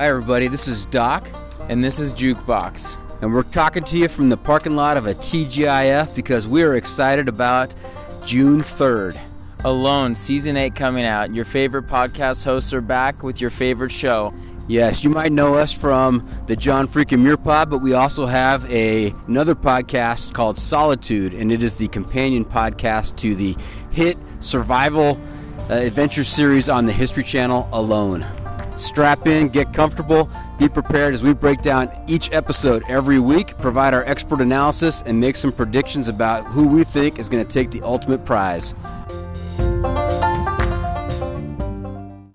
Hi, everybody. This is Doc, And this is Jukebox. and we're talking to you from the parking lot of a TGIF because we are excited about June 3rd. Alone, season 8 coming out. Your favorite podcast hosts are back with your favorite show. Yes, you might know us from the John Freakin' Muir Pod, but we also have a, another podcast called Solitude, and it is the companion podcast to the hit survival uh, adventure series on the History Channel, Alone. Strap in, get comfortable, be prepared as we break down each episode every week, provide our expert analysis, and make some predictions about who we think is going to take the ultimate prize.